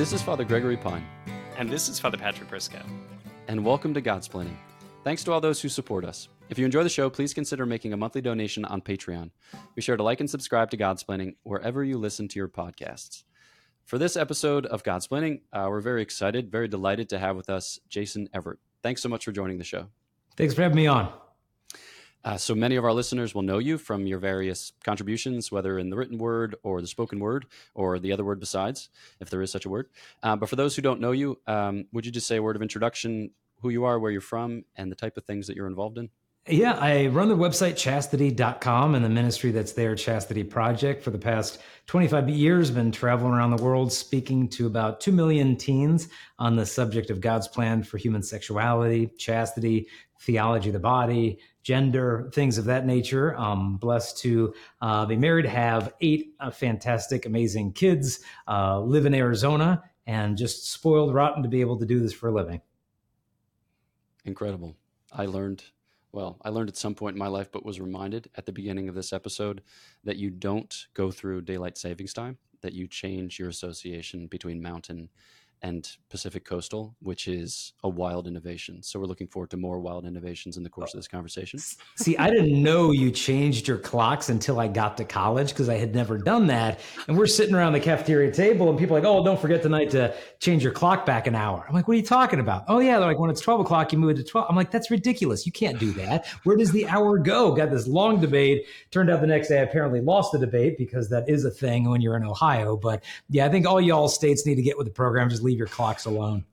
This is Father Gregory Pine. And this is Father Patrick Briscoe. And welcome to Godsplaining. Thanks to all those who support us. If you enjoy the show, please consider making a monthly donation on Patreon. Be sure to like and subscribe to Godsplaining wherever you listen to your podcasts. For this episode of Godsplaining, uh, we're very excited, very delighted to have with us Jason Evert. Thanks so much for joining the show. Thanks for having me on. Uh, so many of our listeners will know you from your various contributions, whether in the written word or the spoken word or the other word besides, if there is such a word. Uh, but for those who don't know you, um, would you just say a word of introduction, who you are, where you're from, and the type of things that you're involved in? Yeah, I run the website chastity.com and the ministry that's there, Chastity Project, for the past 25 years. Been traveling around the world speaking to about 2 million teens on the subject of God's plan for human sexuality, chastity, theology of the body, gender, things of that nature. I'm blessed to uh, be married, have eight uh, fantastic, amazing kids, uh, live in Arizona, and just spoiled rotten to be able to do this for a living. Incredible. I learned well, I learned at some point in my life, but was reminded at the beginning of this episode that you don't go through daylight savings time, that you change your association between mountain and Pacific Coastal, which is a wild innovation. So we're looking forward to more wild innovations in the course of this conversation. See, I didn't know you changed your clocks until I got to college because I had never done that. And we're sitting around the cafeteria table and people are like, oh, don't forget tonight to change your clock back an hour. I'm like, what are you talking about? Oh, yeah. They're like, when it's 12 o'clock, you move it to 12. I'm like, that's ridiculous. You can't do that. Where does the hour go? Got this long debate. Turned out the next day I apparently lost the debate because that is a thing when you're in Ohio. But yeah, I think all y'all states need to get with the program. Just leave your clocks alone.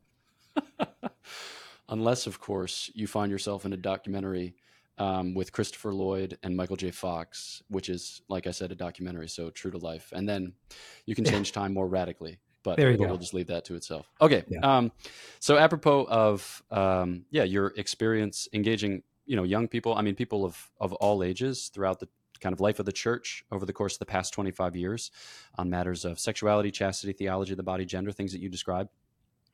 Unless, of course, you find yourself in a documentary um, with Christopher Lloyd and Michael J. Fox, which is, like I said, a documentary, so true to life. And then you can change time more radically. But, but we'll just leave that to itself. Okay. Yeah. Um, so apropos of um, yeah, your experience engaging, you know, young people. I mean, people of of all ages throughout the kind of life of the church over the course of the past 25 years on matters of sexuality, chastity, theology of the body, gender, things that you described.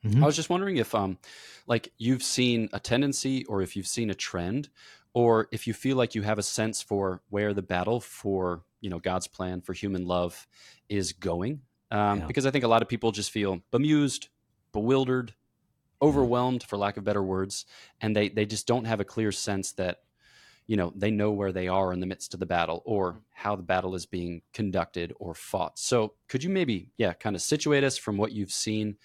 Mm-hmm. I was just wondering if, um, like, you've seen a tendency, or if you've seen a trend, or if you feel like you have a sense for where the battle for you know God's plan for human love is going. Um, yeah. Because I think a lot of people just feel bemused, bewildered, mm-hmm. overwhelmed, for lack of better words, and they they just don't have a clear sense that you know they know where they are in the midst of the battle or mm-hmm. how the battle is being conducted or fought. So could you maybe yeah kind of situate us from what you've seen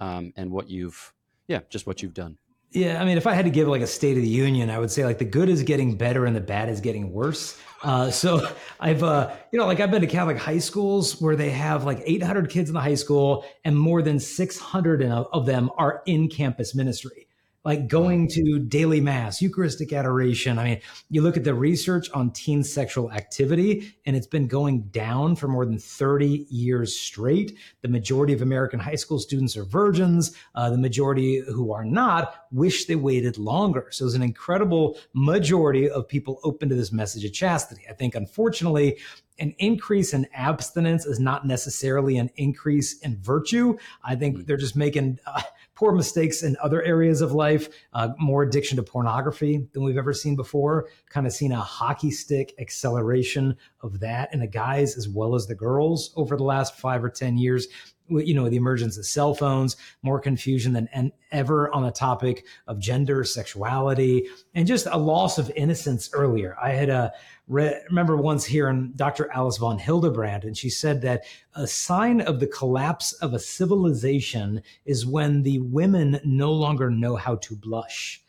um, and what you've yeah just what you've done yeah, I mean, if I had to give like a State of the Union, I would say like the good is getting better and the bad is getting worse. Uh, so I've, uh, you know, like I've been to Catholic high schools where they have like 800 kids in the high school and more than 600 of them are in campus ministry like going to daily mass, Eucharistic adoration. I mean, you look at the research on teen sexual activity, and it's been going down for more than 30 years straight. The majority of American high school students are virgins. Uh, the majority who are not wish they waited longer. So there's an incredible majority of people open to this message of chastity. I think, unfortunately, an increase in abstinence is not necessarily an increase in virtue. I think mm. they're just making uh, poor mistakes in other areas of life, uh, more addiction to pornography than we've ever seen before. Kind of seen a hockey stick acceleration of that in the guys as well as the girls over the last five or 10 years you know the emergence of cell phones more confusion than ever on the topic of gender sexuality and just a loss of innocence earlier i had a re- remember once hearing Dr. Alice von Hildebrand, and she said that a sign of the collapse of a civilization is when the women no longer know how to blush.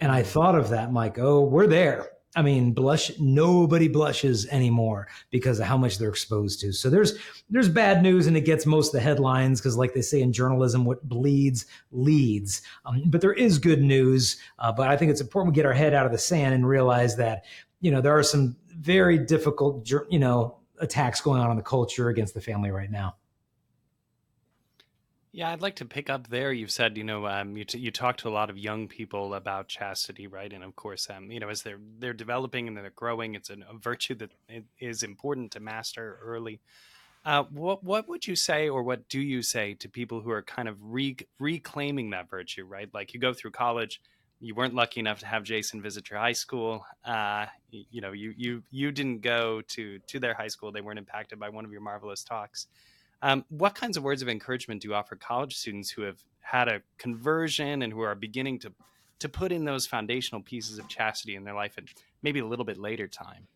And I thought of that, Mike. Oh, we're there. I mean, blush. Nobody blushes anymore because of how much they're exposed to. So there's there's bad news, and it gets most of the headlines because, like they say in journalism, what bleeds leads. Um, but there is good news. Uh, but I think it's important we get our head out of the sand and realize that you know, there are some very difficult, you know, attacks going on in the culture against the family right now. Yeah, I'd like to pick up there. You've said, you know, um, you t- you talk to a lot of young people about chastity, right? And of course, um, you know, as they're they're developing and they're growing, it's a, a virtue that is important to master early. Uh, what what would you say, or what do you say to people who are kind of re- reclaiming that virtue, right? Like you go through college, you weren't lucky enough to have Jason visit your high school. Uh, you, you, know, you you you didn't go to to their high school. They weren't impacted by one of your marvelous talks. Um, what kinds of words of encouragement do you offer college students who have had a conversion and who are beginning to to put in those foundational pieces of chastity in their life at maybe a little bit later time?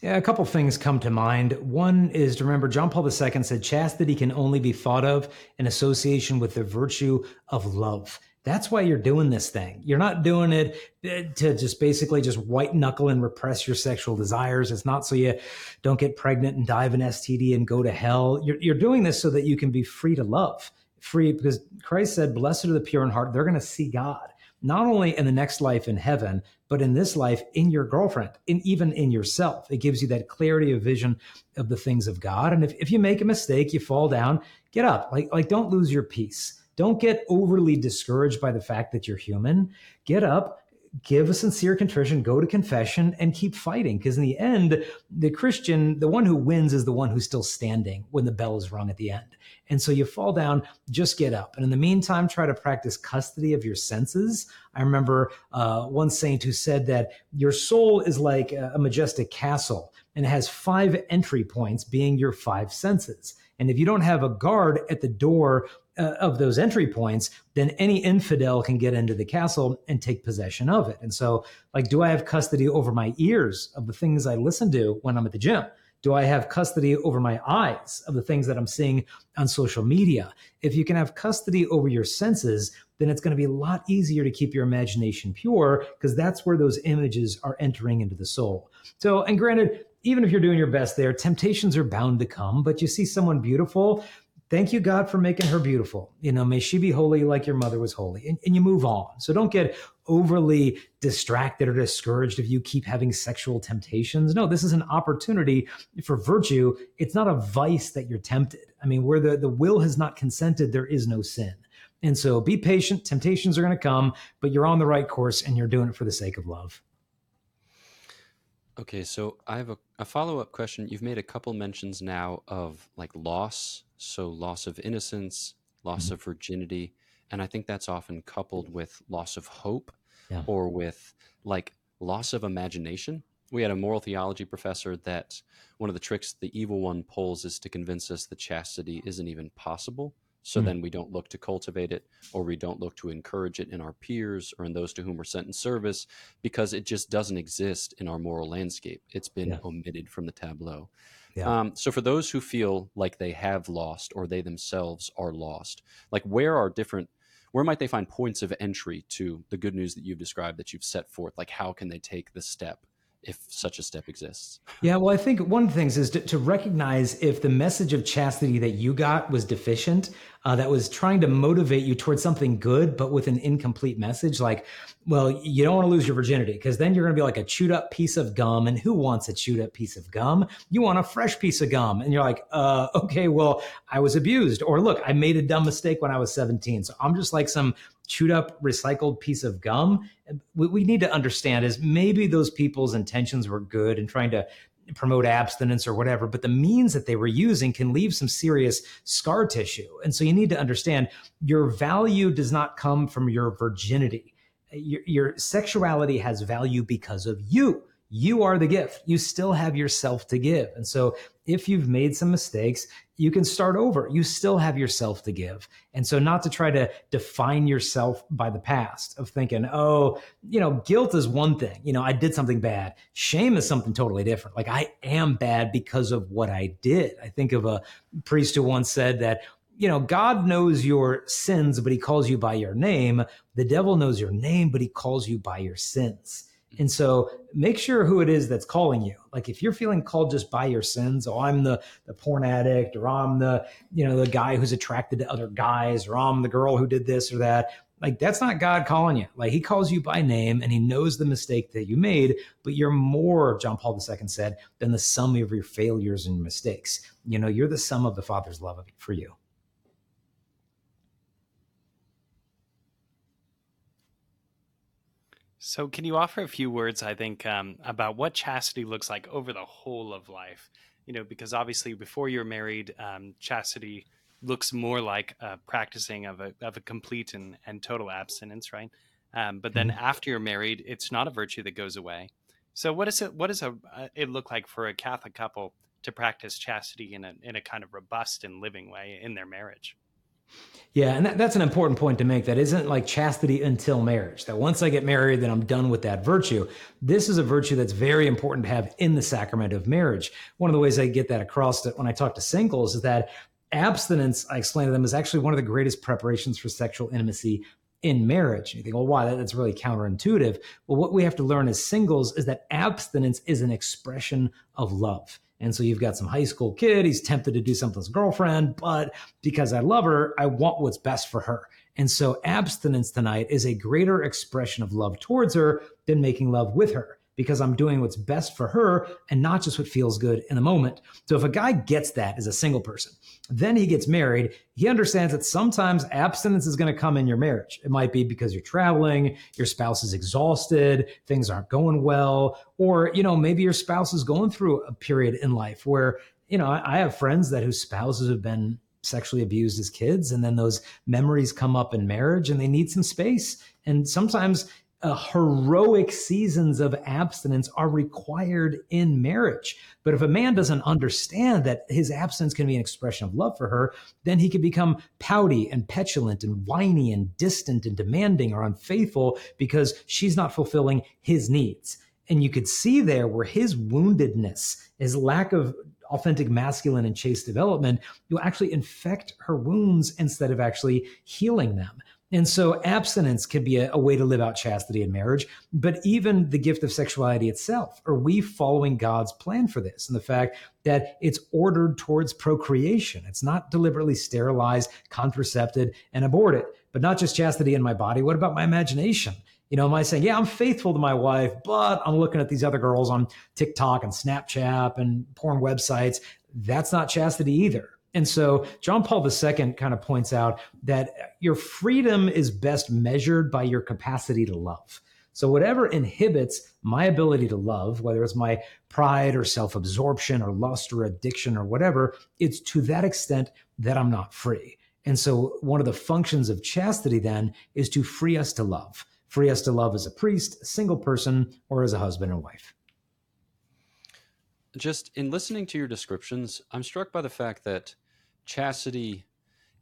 Yeah, a couple things come to mind. One is to remember John Paul II said chastity can only be thought of in association with the virtue of love. That's why you're doing this thing. You're not doing it uh, to just basically just white knuckle and repress your sexual desires. It's not so you don't get pregnant and die of an STD and go to hell. You're, you're doing this so that you can be free to love. Free because Christ said, Blessed are the pure in heart. They're going to see God not only in the next life in heaven, but in this life in your girlfriend, and even in yourself. It gives you that clarity of vision of the things of God. And if, if you make a mistake, you fall down, get up. Like, like don't lose your peace. Don't get overly discouraged by the fact that you're human. Get up, give a sincere contrition, go to confession, and keep fighting. Because in the end, the Christian, the one who wins is the one who's still standing when the bell is rung at the end. And so you fall down, just get up. And in the meantime, try to practice custody of your senses. I remember uh, one saint who said that your soul is like a majestic castle and it has five entry points, being your five senses. And if you don't have a guard at the door uh, of those entry points, then any infidel can get into the castle and take possession of it. And so, like, do I have custody over my ears of the things I listen to when I'm at the gym? Do I have custody over my eyes of the things that I'm seeing on social media? If you can have custody over your senses, then it's going to be a lot easier to keep your imagination pure because that's where those images are entering into the soul. So, and granted, even if you're doing your best there, temptations are bound to come, but you see someone beautiful, thank you, God, for making her beautiful. You know, may she be holy like your mother was holy. And, and, you move on. So don't get overly distracted or discouraged if you keep having sexual temptations. No, this is an opportunity for virtue. It's not a vice that you're tempted. I mean, where the, the will has not consented, there is no sin. And so be patient. Temptations are going to come, but you're on the right course and you're doing it for the sake of love. Okay, so I have a, a follow up question. You've made a couple mentions now of like loss, so loss of innocence, loss mm-hmm. of virginity, and I think that's often coupled with loss of hope yeah. or with like loss of imagination. We had a moral theology professor that one of the tricks the evil one pulls is to convince us that chastity isn't even possible. So mm. then we don't look to cultivate it or we don't look to encourage it in our peers or in those to whom we're sent in service because it just doesn't exist in our moral landscape. It's been yeah. omitted from the tableau. Yeah. Um, so for those who feel like they have lost or they themselves are lost, like where are different where might they find points of entry to the good news that you've described that you've set forth like how can they take the step if such a step exists. Yeah, well, I think one of the things is to, to recognize if the message of chastity that you got was deficient, uh, that was trying to motivate you towards something good, but with an incomplete message. Like, well, you don't want to lose your virginity because then you're going to be like a chewed up piece of gum. And who wants a chewed up piece of gum? You want a fresh piece of gum. And you're like, uh, okay, well, I was abused. Or look, I made a dumb mistake when I was 17. So I'm just like some chewed up recycled piece of gum what we need to understand is maybe those people's intentions were good and trying to promote abstinence or whatever, but the means that they were using can leave some serious scar tissue. And so you need to understand your value does not come from your virginity. Your, your sexuality has value because of you. You are the gift. You still have yourself to give. And so if you've made some mistakes, you can start over. You still have yourself to give. And so not to try to define yourself by the past of thinking, oh, you know, guilt is one thing. You know, I did something bad. Shame is something totally different. Like I am bad because of what I did. I think of a priest who once said that you know, God knows your sins, but he calls you by your name. The devil knows your name, but he calls you by your sins. And so make sure who it is that's calling you. Like if you're feeling called just by your sins, oh, I'm the, the porn addict, or I'm the, you know, the guy who's attracted to other guys, or I'm the girl who did this or that. Like that's not God calling you. Like he calls you by name and he knows the mistake that you made, but you're more, John Paul II said, than the sum of your failures and mistakes. You know, you're the sum of the Father's love for you. So, can you offer a few words, I think, um, about what chastity looks like over the whole of life? You know, because obviously, before you're married, um, chastity looks more like a practicing of a of a complete and, and total abstinence, right? Um, but then mm-hmm. after you're married, it's not a virtue that goes away. So, what is it? What does a, uh, it look like for a Catholic couple to practice chastity in a in a kind of robust and living way in their marriage. Yeah, and that, that's an important point to make. That isn't like chastity until marriage. That once I get married, then I'm done with that virtue. This is a virtue that's very important to have in the sacrament of marriage. One of the ways I get that across to, when I talk to singles is that abstinence, I explain to them, is actually one of the greatest preparations for sexual intimacy in marriage. You think, well, why? That's really counterintuitive. Well, what we have to learn as singles is that abstinence is an expression of love. And so you've got some high school kid, he's tempted to do something with his girlfriend, but because I love her, I want what's best for her. And so abstinence tonight is a greater expression of love towards her than making love with her because I'm doing what's best for her and not just what feels good in the moment. So if a guy gets that as a single person, then he gets married, he understands that sometimes abstinence is going to come in your marriage. It might be because you're traveling, your spouse is exhausted, things aren't going well, or, you know, maybe your spouse is going through a period in life where, you know, I have friends that whose spouses have been sexually abused as kids and then those memories come up in marriage and they need some space and sometimes uh, heroic seasons of abstinence are required in marriage. But if a man doesn't understand that his abstinence can be an expression of love for her, then he can become pouty and petulant and whiny and distant and demanding or unfaithful because she's not fulfilling his needs. And you could see there where his woundedness, his lack of authentic masculine and chaste development will actually infect her wounds instead of actually healing them. And so abstinence can be a, a, way to live out chastity in marriage, but even the gift of sexuality itself. Are we following God's plan for this? And the fact that it's ordered towards procreation. It's not deliberately sterilized, contracepted, and aborted. But not just chastity in my body. What about my imagination? You know, am I saying, yeah, I'm faithful to my wife, but I'm looking at these other girls on TikTok and Snapchat and porn websites? That's not chastity either. And so John Paul II kind of points out that your freedom is best measured by your capacity to love. So whatever inhibits my ability to love, whether it's my pride or self-absorption or lust or addiction or whatever, it's to that extent that I'm not free. And so one of the functions of chastity then is to free us to love, free us to love as a priest, single person, or as a husband and wife. Just in listening to your descriptions, I'm struck by the fact that chastity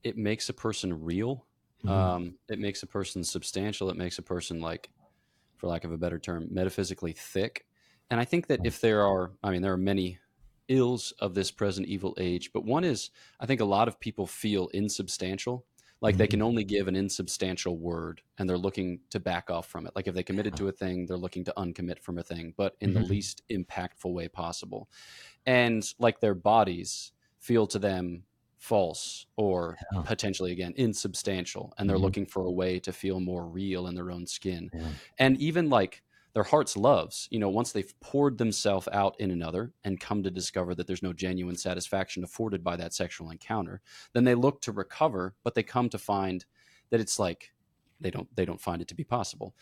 it makes a person real. Mm-hmm. um, it makes a person substantial. It makes a person like for lack of a better term metaphysically thick. And i think that if there are i mean there are many ills of this present evil age but one is i think a lot of people feel insubstantial like mm-hmm. they can only give an insubstantial word and they're looking to back off from it like if they committed to a thing they're looking to uncommit from a thing but in mm-hmm. the least impactful way possible and like their bodies feel to them false or yeah. potentially again insubstantial and they're mm-hmm. looking for a way to feel more real in their own skin yeah. and even like their heart's loves you know once they've poured themselves out in another and come to discover that there's no genuine satisfaction afforded by that sexual encounter then they look to recover but they come to find that it's like they don't they don't find it to be possible.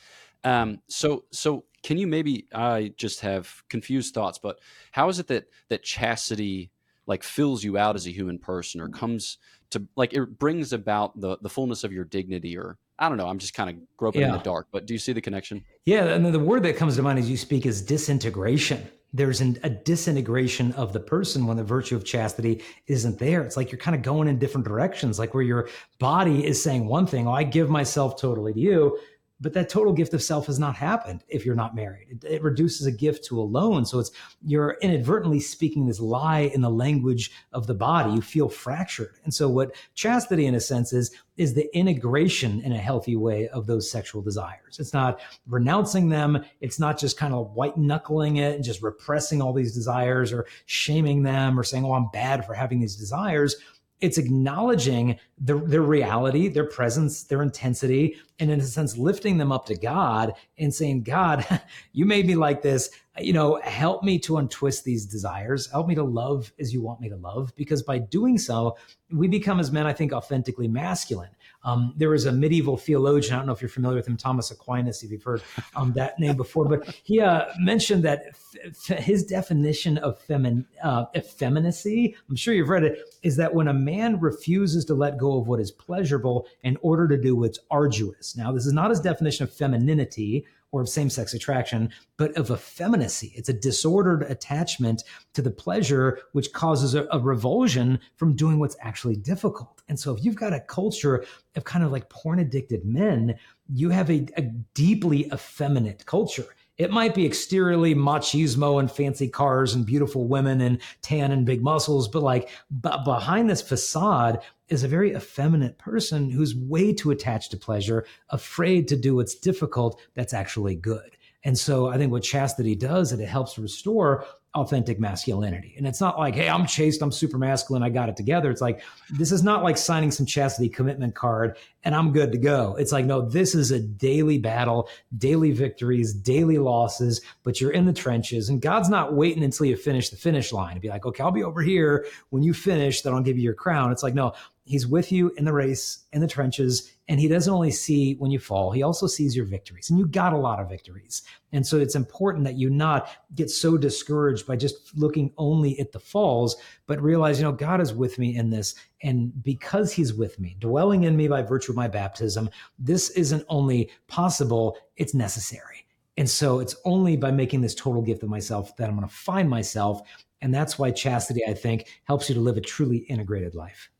Um, so so can you maybe i just have confused thoughts but how is it that that chastity like fills you out as a human person or comes to like it brings about the the fullness of your dignity or I don't know. I'm just kind of groping yeah. in the dark, but do you see the connection? Yeah, and the word that comes to mind as you speak is disintegration. There's an, a disintegration of the person when the virtue of chastity isn't there. It's like you're kind of going in different directions, like where your body is saying one thing, oh, I give myself totally to you, but that total gift of self has not happened if you're not married. It, it, reduces a gift to a loan. So it's you're inadvertently speaking this lie in the language of the body. You feel fractured. And so what chastity in a sense is is the integration in a healthy way of those sexual desires. It's not renouncing them. It's not just kind of white knuckling it and just repressing all these desires or shaming them or saying, oh, I'm bad for having these desires it's acknowledging their, their reality, their presence, their intensity, and in a sense, lifting them up to God and saying, God, you made me like this. You know, help me to untwist these desires. Help me to love as you want me to love. Because by doing so, we become as men, I think, authentically masculine. Um, there was a medieval theologian, I don't know if you're familiar with him, Thomas Aquinas, if you've heard um, that name before, but he uh, mentioned that f- his definition of femin- uh, effeminacy, I'm sure you've read it, is that when a man refuses to let go of what is pleasurable in order to do what's arduous. Now, this is not his definition of femininity or of same sex attraction, but of effeminacy. It's a disordered attachment to the pleasure, which causes a, a, revulsion from doing what's actually difficult. And so, if you've got a culture of kind of like porn addicted men, you have a, a deeply effeminate culture. It might be exteriorly machismo and fancy cars and beautiful women and tan and big muscles, but like but behind this facade is a very effeminate person who's way too attached to pleasure, afraid to do what's difficult that's actually good. And so I think what chastity does is it helps restore authentic masculinity. And it's not like, hey, I'm chaste, I'm super masculine, I got it together. It's like, this is not like signing some chastity commitment card and I'm good to go. It's like, no, this is a daily battle, daily victories, daily losses, but you're in the trenches and God's not waiting until you finish the finish line to be like, okay, I'll be over here when you finish, then I'll give you your crown. It's like, no, he's with you in the race, in the trenches, and he doesn't only see when you fall, he also sees your victories. And you got a lot of victories. And so it's important that you not get so discouraged by just looking only at the falls, but realize, you know, God is with me in this. And because he's with me, dwelling in me by virtue of my baptism, this isn't only possible, it's necessary. And so it's only by making this total gift of myself that I'm going to find myself. And that's why chastity, I think, helps you to live a truly integrated life.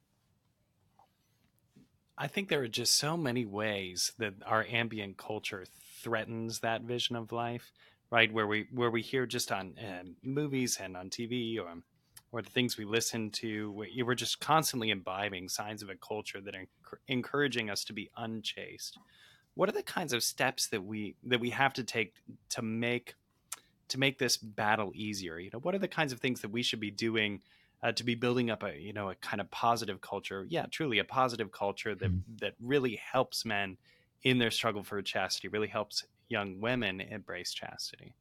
I think there are just so many ways that our ambient culture threatens that vision of life, right? Where we where we hear just on uh, movies and on TV or or the things we listen to, we're just constantly imbibing signs of a culture that are encouraging us to be unchaste. What are the kinds of steps that we that we have to take to make to make this battle easier? You know, what are the kinds of things that we should be doing? Uh, to be building up a you know a kind of positive culture yeah truly a positive culture that mm-hmm. that really helps men in their struggle for chastity really helps young women embrace chastity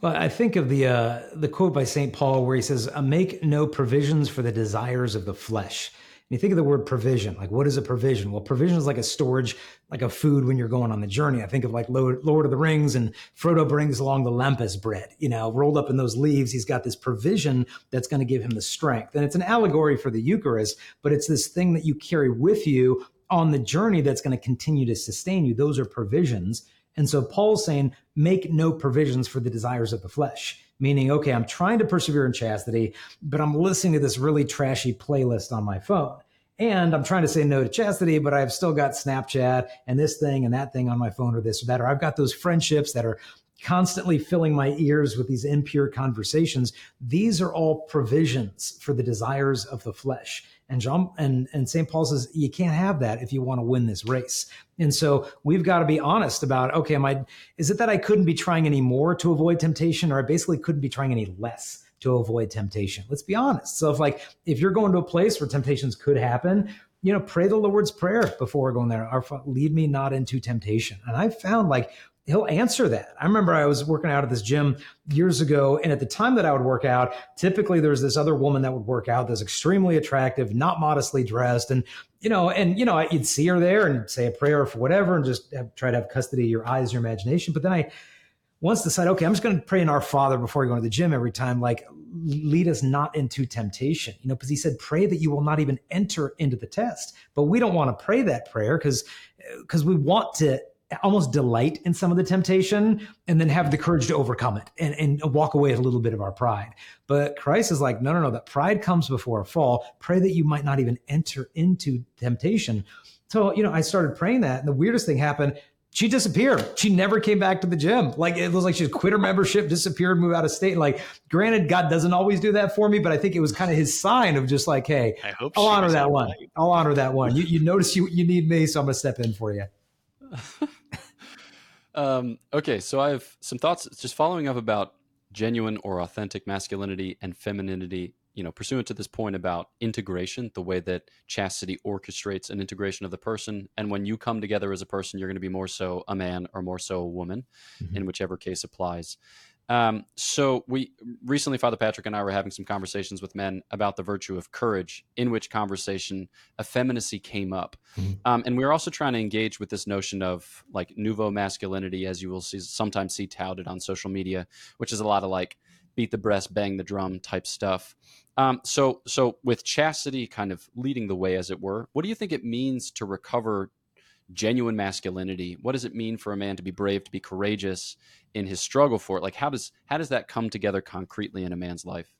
well, I think of the uh, the quote by Saint Paul where he says, "Make no provisions for the desires of the flesh." You think of the word provision, like what is a provision? Well, provision is like a storage, like a food when you're going on the journey. I think of like Lord of the Rings and Frodo brings along the lembas bread, you know, rolled up in those leaves. He's got this provision that's going to give him the strength. And it's an allegory for the Eucharist, but it's this thing that you carry with you on the journey that's going to continue to sustain you. Those are provisions. And so Paul's saying, make no provisions for the desires of the flesh meaning, okay, I'm trying to persevere in chastity, but I'm listening to this really trashy playlist on my phone. And I'm trying to say no to chastity, but I've still got Snapchat and this thing and that thing on my phone or this or that. Or I've got those friendships that are constantly filling my ears with these impure conversations. These are all provisions for the desires of the flesh. And John and, and St. Paul says you can't have that if you want to win this race. And so we've got to be honest about okay, am I is it that I couldn't be trying any more to avoid temptation, or I basically couldn't be trying any less to avoid temptation? Let's be honest. So if like if you're going to a place where temptations could happen, you know, pray the Lord's Prayer before going there. Our lead me not into temptation. And I found like he'll answer that. I remember I was working out at this gym years ago, and at the time that I would work out, typically there's this other woman that would work out that's extremely attractive, not modestly dressed, and you know, and you know, you'd see her there and say a prayer for whatever, and just have, try to have custody of your eyes, your imagination. But then I once decided, okay, I'm just going to pray in Our Father before I go to the gym every time, like lead us not into temptation, you know, because he said, pray that you will not even enter into the test. But we don't want to pray that prayer because because we want to almost delight in some of the temptation and then have the courage to overcome it and, and walk away with a little bit of our pride. But Christ is like, no, no, no, that pride comes before a fall. Pray that you might not even enter into temptation. So, you know, I started praying that. And the weirdest thing happened. She disappeared. She never came back to the gym. Like it was like she quit her membership, disappeared, moved out of state. Like, granted, God doesn't always do that for me, but I think it was kind of his sign of just like, hey, I hope I'll honor that one. I'll honor that one. You, you notice you you need me, so I'm gonna step in for you. Um, okay, so I have some thoughts just following up about genuine or authentic masculinity and femininity, you know, pursuant to this point about integration, the way that chastity orchestrates an integration of the person. And when you come together as a person, you're going to be more so a man or more so a woman, mm-hmm. in whichever case applies. Um, so we recently, Father Patrick and I were having some conversations with men about the virtue of courage, in which conversation effeminacy came up, mm-hmm. um, and we were also trying to engage with this notion of like nouveau masculinity, as you will see sometimes see touted on social media, which is a lot of like beat the breast, bang the drum type stuff. Um, so, so with chastity kind of leading the way, as it were, what do you think it means to recover genuine masculinity? What does it mean for a man to be brave, to be courageous in his struggle for it? Like how does how does that come together concretely in a man's life?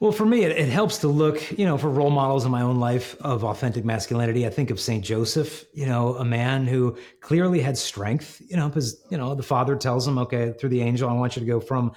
Well, for me, it, it, helps to look, you know, for role models in my own life of authentic masculinity. I think of Saint Joseph, you know, a man who clearly had strength, you know, because you know the father tells him, okay, through the angel, I want you to go from,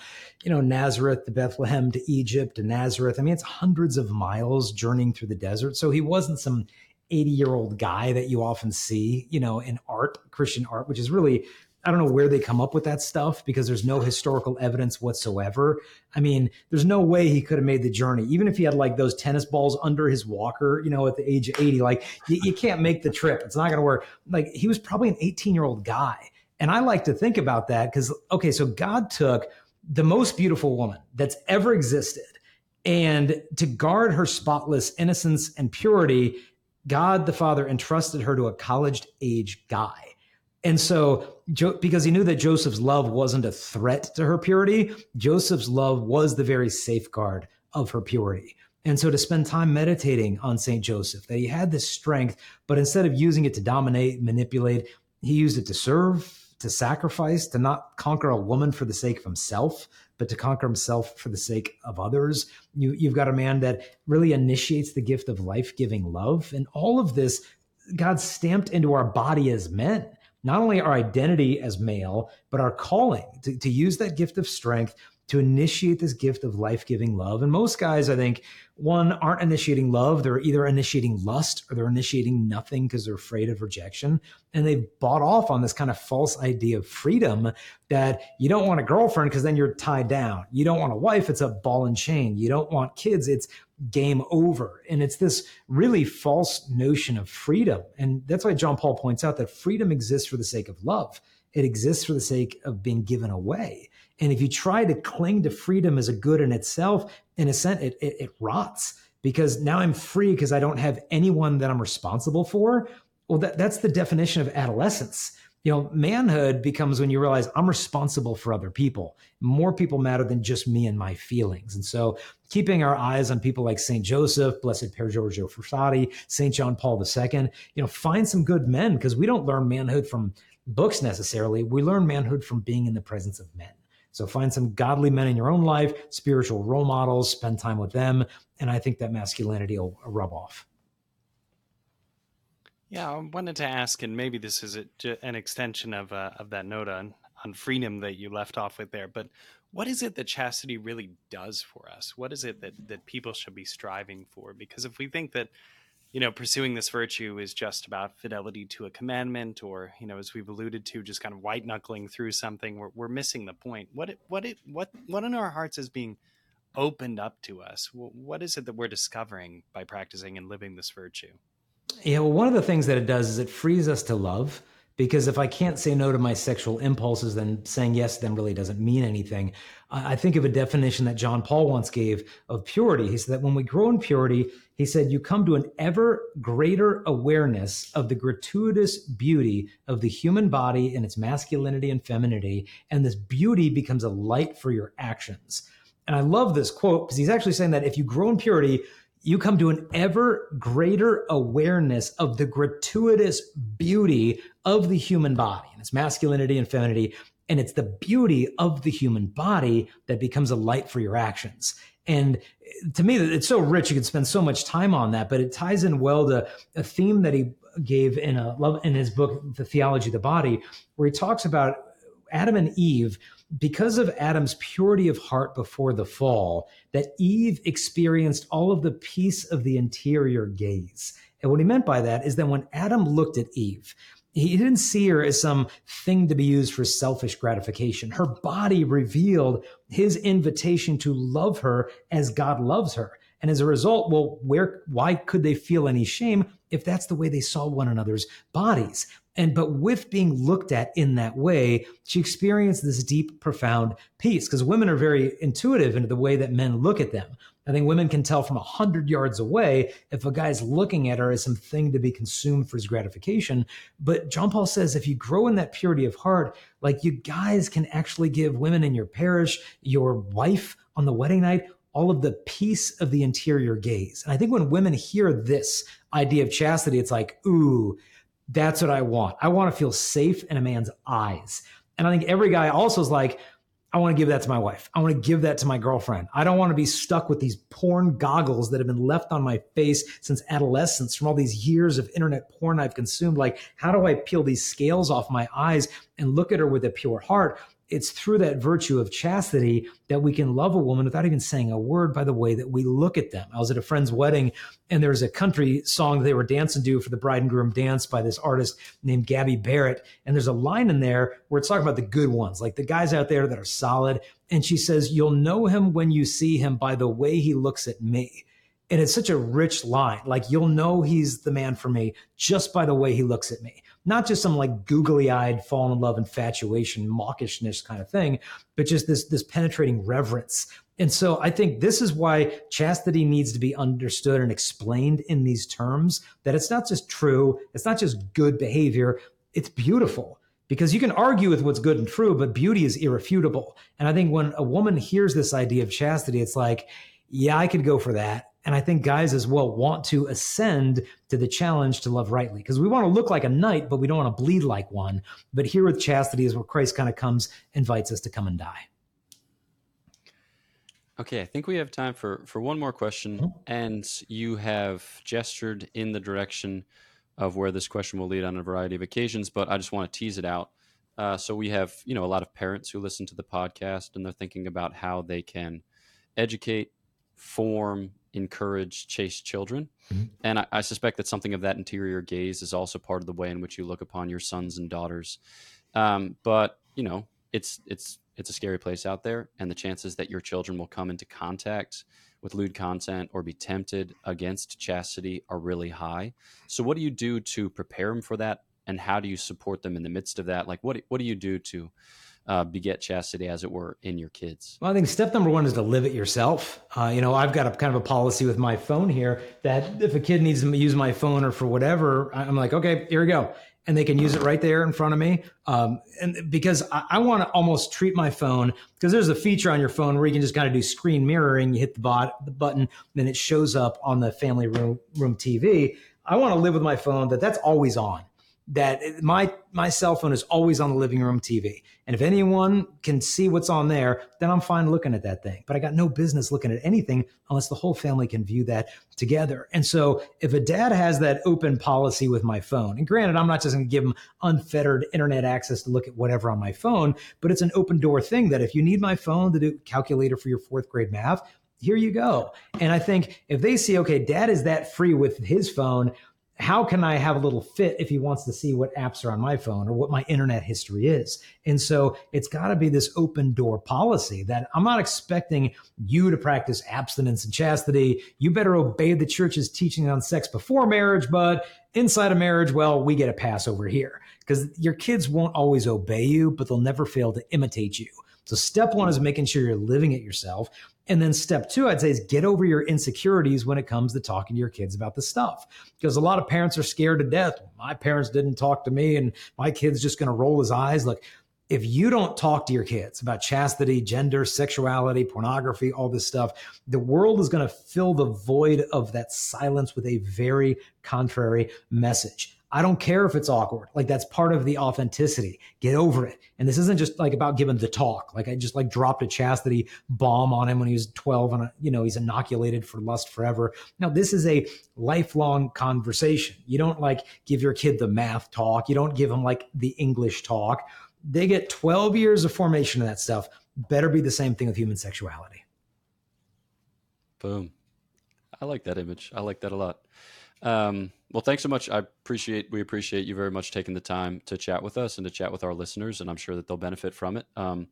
you know, Nazareth to Bethlehem to Egypt to Nazareth. I mean, it's hundreds of miles journeying through the desert. So he wasn't some 80 year old guy that you often see, you know, in art, Christian art, which is really I don't know where they come up with that stuff because there's no historical evidence whatsoever. I mean, there's no way he could have made the journey, even if he had like those tennis balls under his walker, you know, at the age of 80. Like, you, you can't make the trip. It's not going to work. Like, he was probably an 18 year old guy. And I like to think about that because, okay, so God took the most beautiful woman that's ever existed and to guard her spotless innocence and purity, God the Father entrusted her to a college age guy. And so, because he knew that Joseph's love wasn't a threat to her purity, Joseph's love was the very safeguard of her purity. And so, to spend time meditating on St. Joseph, that he had this strength, but instead of using it to dominate, manipulate, he used it to serve, to sacrifice, to not conquer a woman for the sake of himself, but to conquer himself for the sake of others. You, you've got a man that really initiates the gift of life giving love. And all of this, God stamped into our body as men not only our identity as male, but our calling to, to use that gift of strength to initiate this gift of life giving love. And most guys, I think, one, aren't initiating love. They're either initiating lust or they're initiating nothing because they're afraid of rejection. And they've bought off on this kind of false idea of freedom that you don't want a girlfriend because then you're tied down. You don't want a wife, it's a ball and chain. You don't want kids, it's game over. And it's this really false notion of freedom. And that's why John Paul points out that freedom exists for the sake of love. It exists for the sake of being given away. And if you try to cling to freedom as a good in itself, in a sense, it, it, it rots because now I'm free because I don't have anyone that I'm responsible for. Well, that, that's the definition of adolescence you know, manhood becomes when you realize I'm responsible for other people. More people matter than just me and my feelings. And so keeping our eyes on people like St. Joseph, Blessed Pier Giorgio Frassati, St. John Paul II, you know, find some good men because we don't learn manhood from books necessarily. We learn manhood from being in the presence of men. So find some godly men in your own life, spiritual role models, spend time with them. And I think that masculinity will rub off. Yeah, I wanted to ask, and maybe this is a, an extension of uh, of that note on on freedom that you left off with there. But what is it that chastity really does for us? What is it that that people should be striving for? Because if we think that you know pursuing this virtue is just about fidelity to a commandment, or you know, as we've alluded to, just kind of white knuckling through something, we're we're missing the point. What it, what it what what in our hearts is being opened up to us? What is it that we're discovering by practicing and living this virtue? Yeah, well, one of the things that it does is it frees us to love. Because if I can't say no to my sexual impulses, then saying yes then really doesn't mean anything. I think of a definition that John Paul once gave of purity. He said that when we grow in purity, he said, you come to an ever greater awareness of the gratuitous beauty of the human body and its masculinity and femininity. And this beauty becomes a light for your actions. And I love this quote because he's actually saying that if you grow in purity, you come to an ever greater awareness of the gratuitous beauty of the human body and its masculinity and femininity. And it's the beauty of the human body that becomes a light for your actions. And to me, it's so rich. You could spend so much time on that, but it ties in well to a theme that he gave in a love in his book, The Theology of the Body, where he talks about Adam and Eve because of Adam's purity of heart before the fall, that Eve experienced all of the peace of the interior gaze. And what he meant by that is that when Adam looked at Eve, he didn't see her as some thing to be used for selfish gratification. Her body revealed his invitation to love her as God loves her. And as a result, well, where, why could they feel any shame if that's the way they saw one another's bodies? And but with being looked at in that way, she experienced this deep, profound peace because women are very intuitive into the way that men look at them. I think women can tell from a hundred yards away if a guy's looking at her as something to be consumed for his gratification. But John Paul says if you grow in that purity of heart, like you guys can actually give women in your parish, your wife on the wedding night, all of the peace of the interior gaze. And I think when women hear this idea of chastity, it's like, ooh, That's what I want. I want to feel safe in a man's eyes. And I think every guy also is like, I want to give that to my wife. I want to give that to my girlfriend. I don't want to be stuck with these porn goggles that have been left on my face since adolescence from all these years of internet porn I've consumed. Like, how do I peel these scales off my eyes and look at her with a pure heart? It's through that virtue of chastity that we can love a woman without even saying a word by the way that we look at them. I was at a friend's wedding and there was a country song they were dancing to for the bride and groom dance by this artist named Gabby Barrett. And there's a line in there where it's talking about the good ones, like the guys out there that are solid. And she says, You'll know him when you see him by the way he looks at me. And it's such a rich line. Like you'll know he's the man for me just by the way he looks at me not just some like googly eyed fall in love infatuation, mawkishness kind of thing, but just this, this penetrating reverence. And so I think this is why chastity needs to be understood and explained in these terms that it's not just true, it's not just good behavior, it's beautiful because you can argue with what's good and true, but beauty is irrefutable. And I think when a woman hears this idea of chastity, it's like, yeah, I could go for that. And I think guys as well want to ascend to the challenge to love rightly because we want to look like a knight, but we don't want to bleed like one. But here with chastity is where Christ kind of comes, invites us to come and die. Okay, I think we have time for, for one more question. Mm-hmm. And you have gestured in the direction of where this question will lead on a variety of occasions, but I just want to tease it out. Uh, so we have, you know, a lot of parents who listen to the podcast and they're thinking about how they can educate, form, encourage chaste children. Mm-hmm. And I, I, suspect that something of that interior gaze is also part of the way in which you look upon your sons and daughters. Um, but you know, it's it's it's a scary place out there, and the chances that your children will come into contact with lewd content or be tempted against chastity are really high. So, what do you do to prepare them for that, and how do you support them in the midst of that? Like, what what do you do to uh, beget chastity, as it were, in your kids? Well, I think step number one is to live it yourself. Uh, you know, I've got a kind of a policy with my phone here that if a kid needs to use my phone or for whatever, I'm like, okay, here we go. And they can use it right there in front of me. Um, and because I, I want to almost treat my phone, because there's a feature on your phone where you can just kind of do screen mirroring. You hit the, bot, the button, then it shows up on the family room, room TV. I want to live with my phone that that's always on that my my cell phone is always on the living room TV. And if anyone can see what's on there, then I'm fine looking at that thing. But I got no business looking at anything unless the whole family can view that together. And so if a dad has that open policy with my phone, and granted, I'm not just going to give him unfettered internet access to look at whatever on my phone, but it's an open door thing that if you need my phone to do calculator for your fourth grade math, here you go. And I think if they see, okay, dad is that free with his phone, how can I have a little fit if he wants to see what apps are on my phone or what my internet history is? And so it's got to be this open door policy that I'm not expecting you to practice abstinence and chastity. You better obey the church's teaching on sex before marriage, but inside of marriage, well, we get a pass over here because your kids won't always obey you, but they'll never fail to imitate you. So step one is making sure you're living it yourself. And then step two, I'd say, is get over your insecurities when it comes to talking to your kids about the stuff. Because a lot of parents are scared to death. My parents didn't talk to me, and my kid's just going to roll his eyes. Look, if you don't talk to your kids about chastity, gender, sexuality, pornography, all this stuff, the world is going to fill the void of that silence with a very contrary message. I don't care if it's awkward. Like that's part of the authenticity. Get over it. And this isn't just like about giving the talk. Like I just like dropped a chastity bomb on him when he was 12 and, you know, he's inoculated for lust forever. Now, this is a lifelong conversation. You don't like give your kid the math talk. You don't give them like the English talk. They get 12 years of formation of that stuff. Better be the same thing with human sexuality. Boom. I like that image. I like that a lot. Um, well, thanks so much. I appreciate we appreciate you very much taking the time to chat with us and to chat with our listeners, and I'm sure that they'll benefit from it. Um,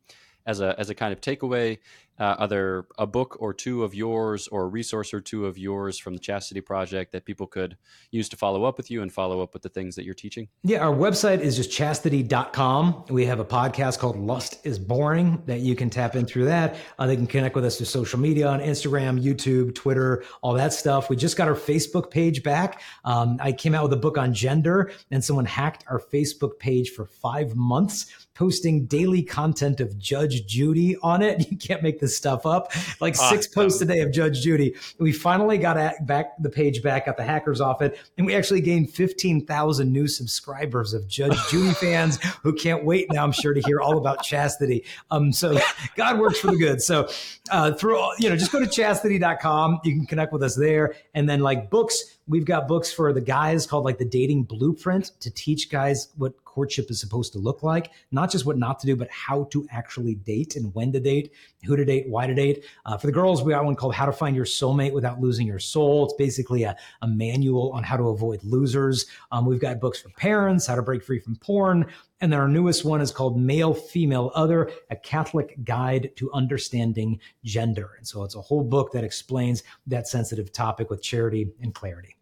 as a as a kind of takeaway, uh, are a book or two of yours or a resource or two of yours from the Chastity Project that people could use to follow up with you and follow up with the things that you're teaching? Yeah, our website is just chastity.com. We have a podcast called Lust is Boring that you can tap in through that. Uh, they can connect with us through social media on Instagram, YouTube, Twitter, all that stuff. We just got our Facebook page back. Um, I came out with a book on gender, and someone hacked our Facebook page for five months posting daily content of Judge Judy on it. You can't make this this stuff up. Like awesome. six posts a day of Judge Judy. We finally got at, back the page back, got the hackers off it, and we actually gained 15,000 new subscribers of Judge Judy fans who can't wait now, I'm sure, to hear all about chastity. Um, so God works for the good. So uh, through, you know, just go to chastity.com. You can connect with us there. And then like books, we've got books for the guys called like the dating blueprint to teach guys what courtship is supposed to look like, not just what not to do, but how to actually date and when to date, who to date, why to date. Uh, for the girls, we got one called How to Find Your Soulmate Without Losing Your Soul. It's basically a, a manual on how to avoid losers. Um, we've got books for parents, how to break free from porn. And then our newest one is called Male, Female, Other, a Catholic Guide to Understanding Gender. And so it's a whole book that explains that sensitive topic with charity and clarity.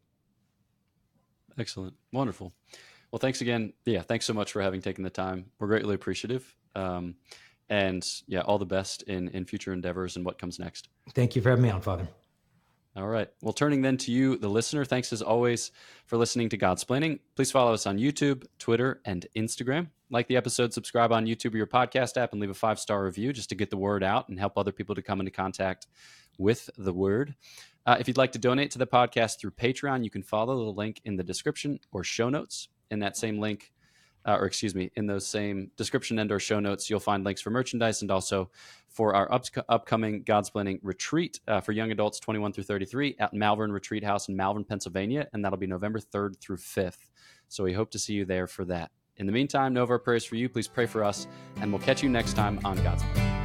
Excellent. Wonderful. Well, thanks again. Yeah, thanks so much for having taken the time. We're greatly appreciative. Um, and yeah, all the best in in future endeavors and what comes next. Thank you for having me on, Father. All right. Well, turning then to you, the listener, thanks as always for listening to Godsplaining. Please follow us on YouTube, Twitter, and Instagram. Like the episode, subscribe on YouTube or your podcast app, and leave a five star review just to get the word out and help other people to come into contact with the word. Uh, if you'd like to donate to the podcast through Patreon, you can follow the link in the description or show notes in that same link, uh, or excuse me, in those same description and or show notes, you'll find links for merchandise and also for our up- upcoming Godsplaining retreat uh, for young adults 21 through 33 at Malvern Retreat House in Malvern, Pennsylvania, and that'll be November 3rd through 5th. So we hope to see you there for that. In the meantime, know of our prayers for you. Please pray for us, and we'll catch you next time on God's Plan.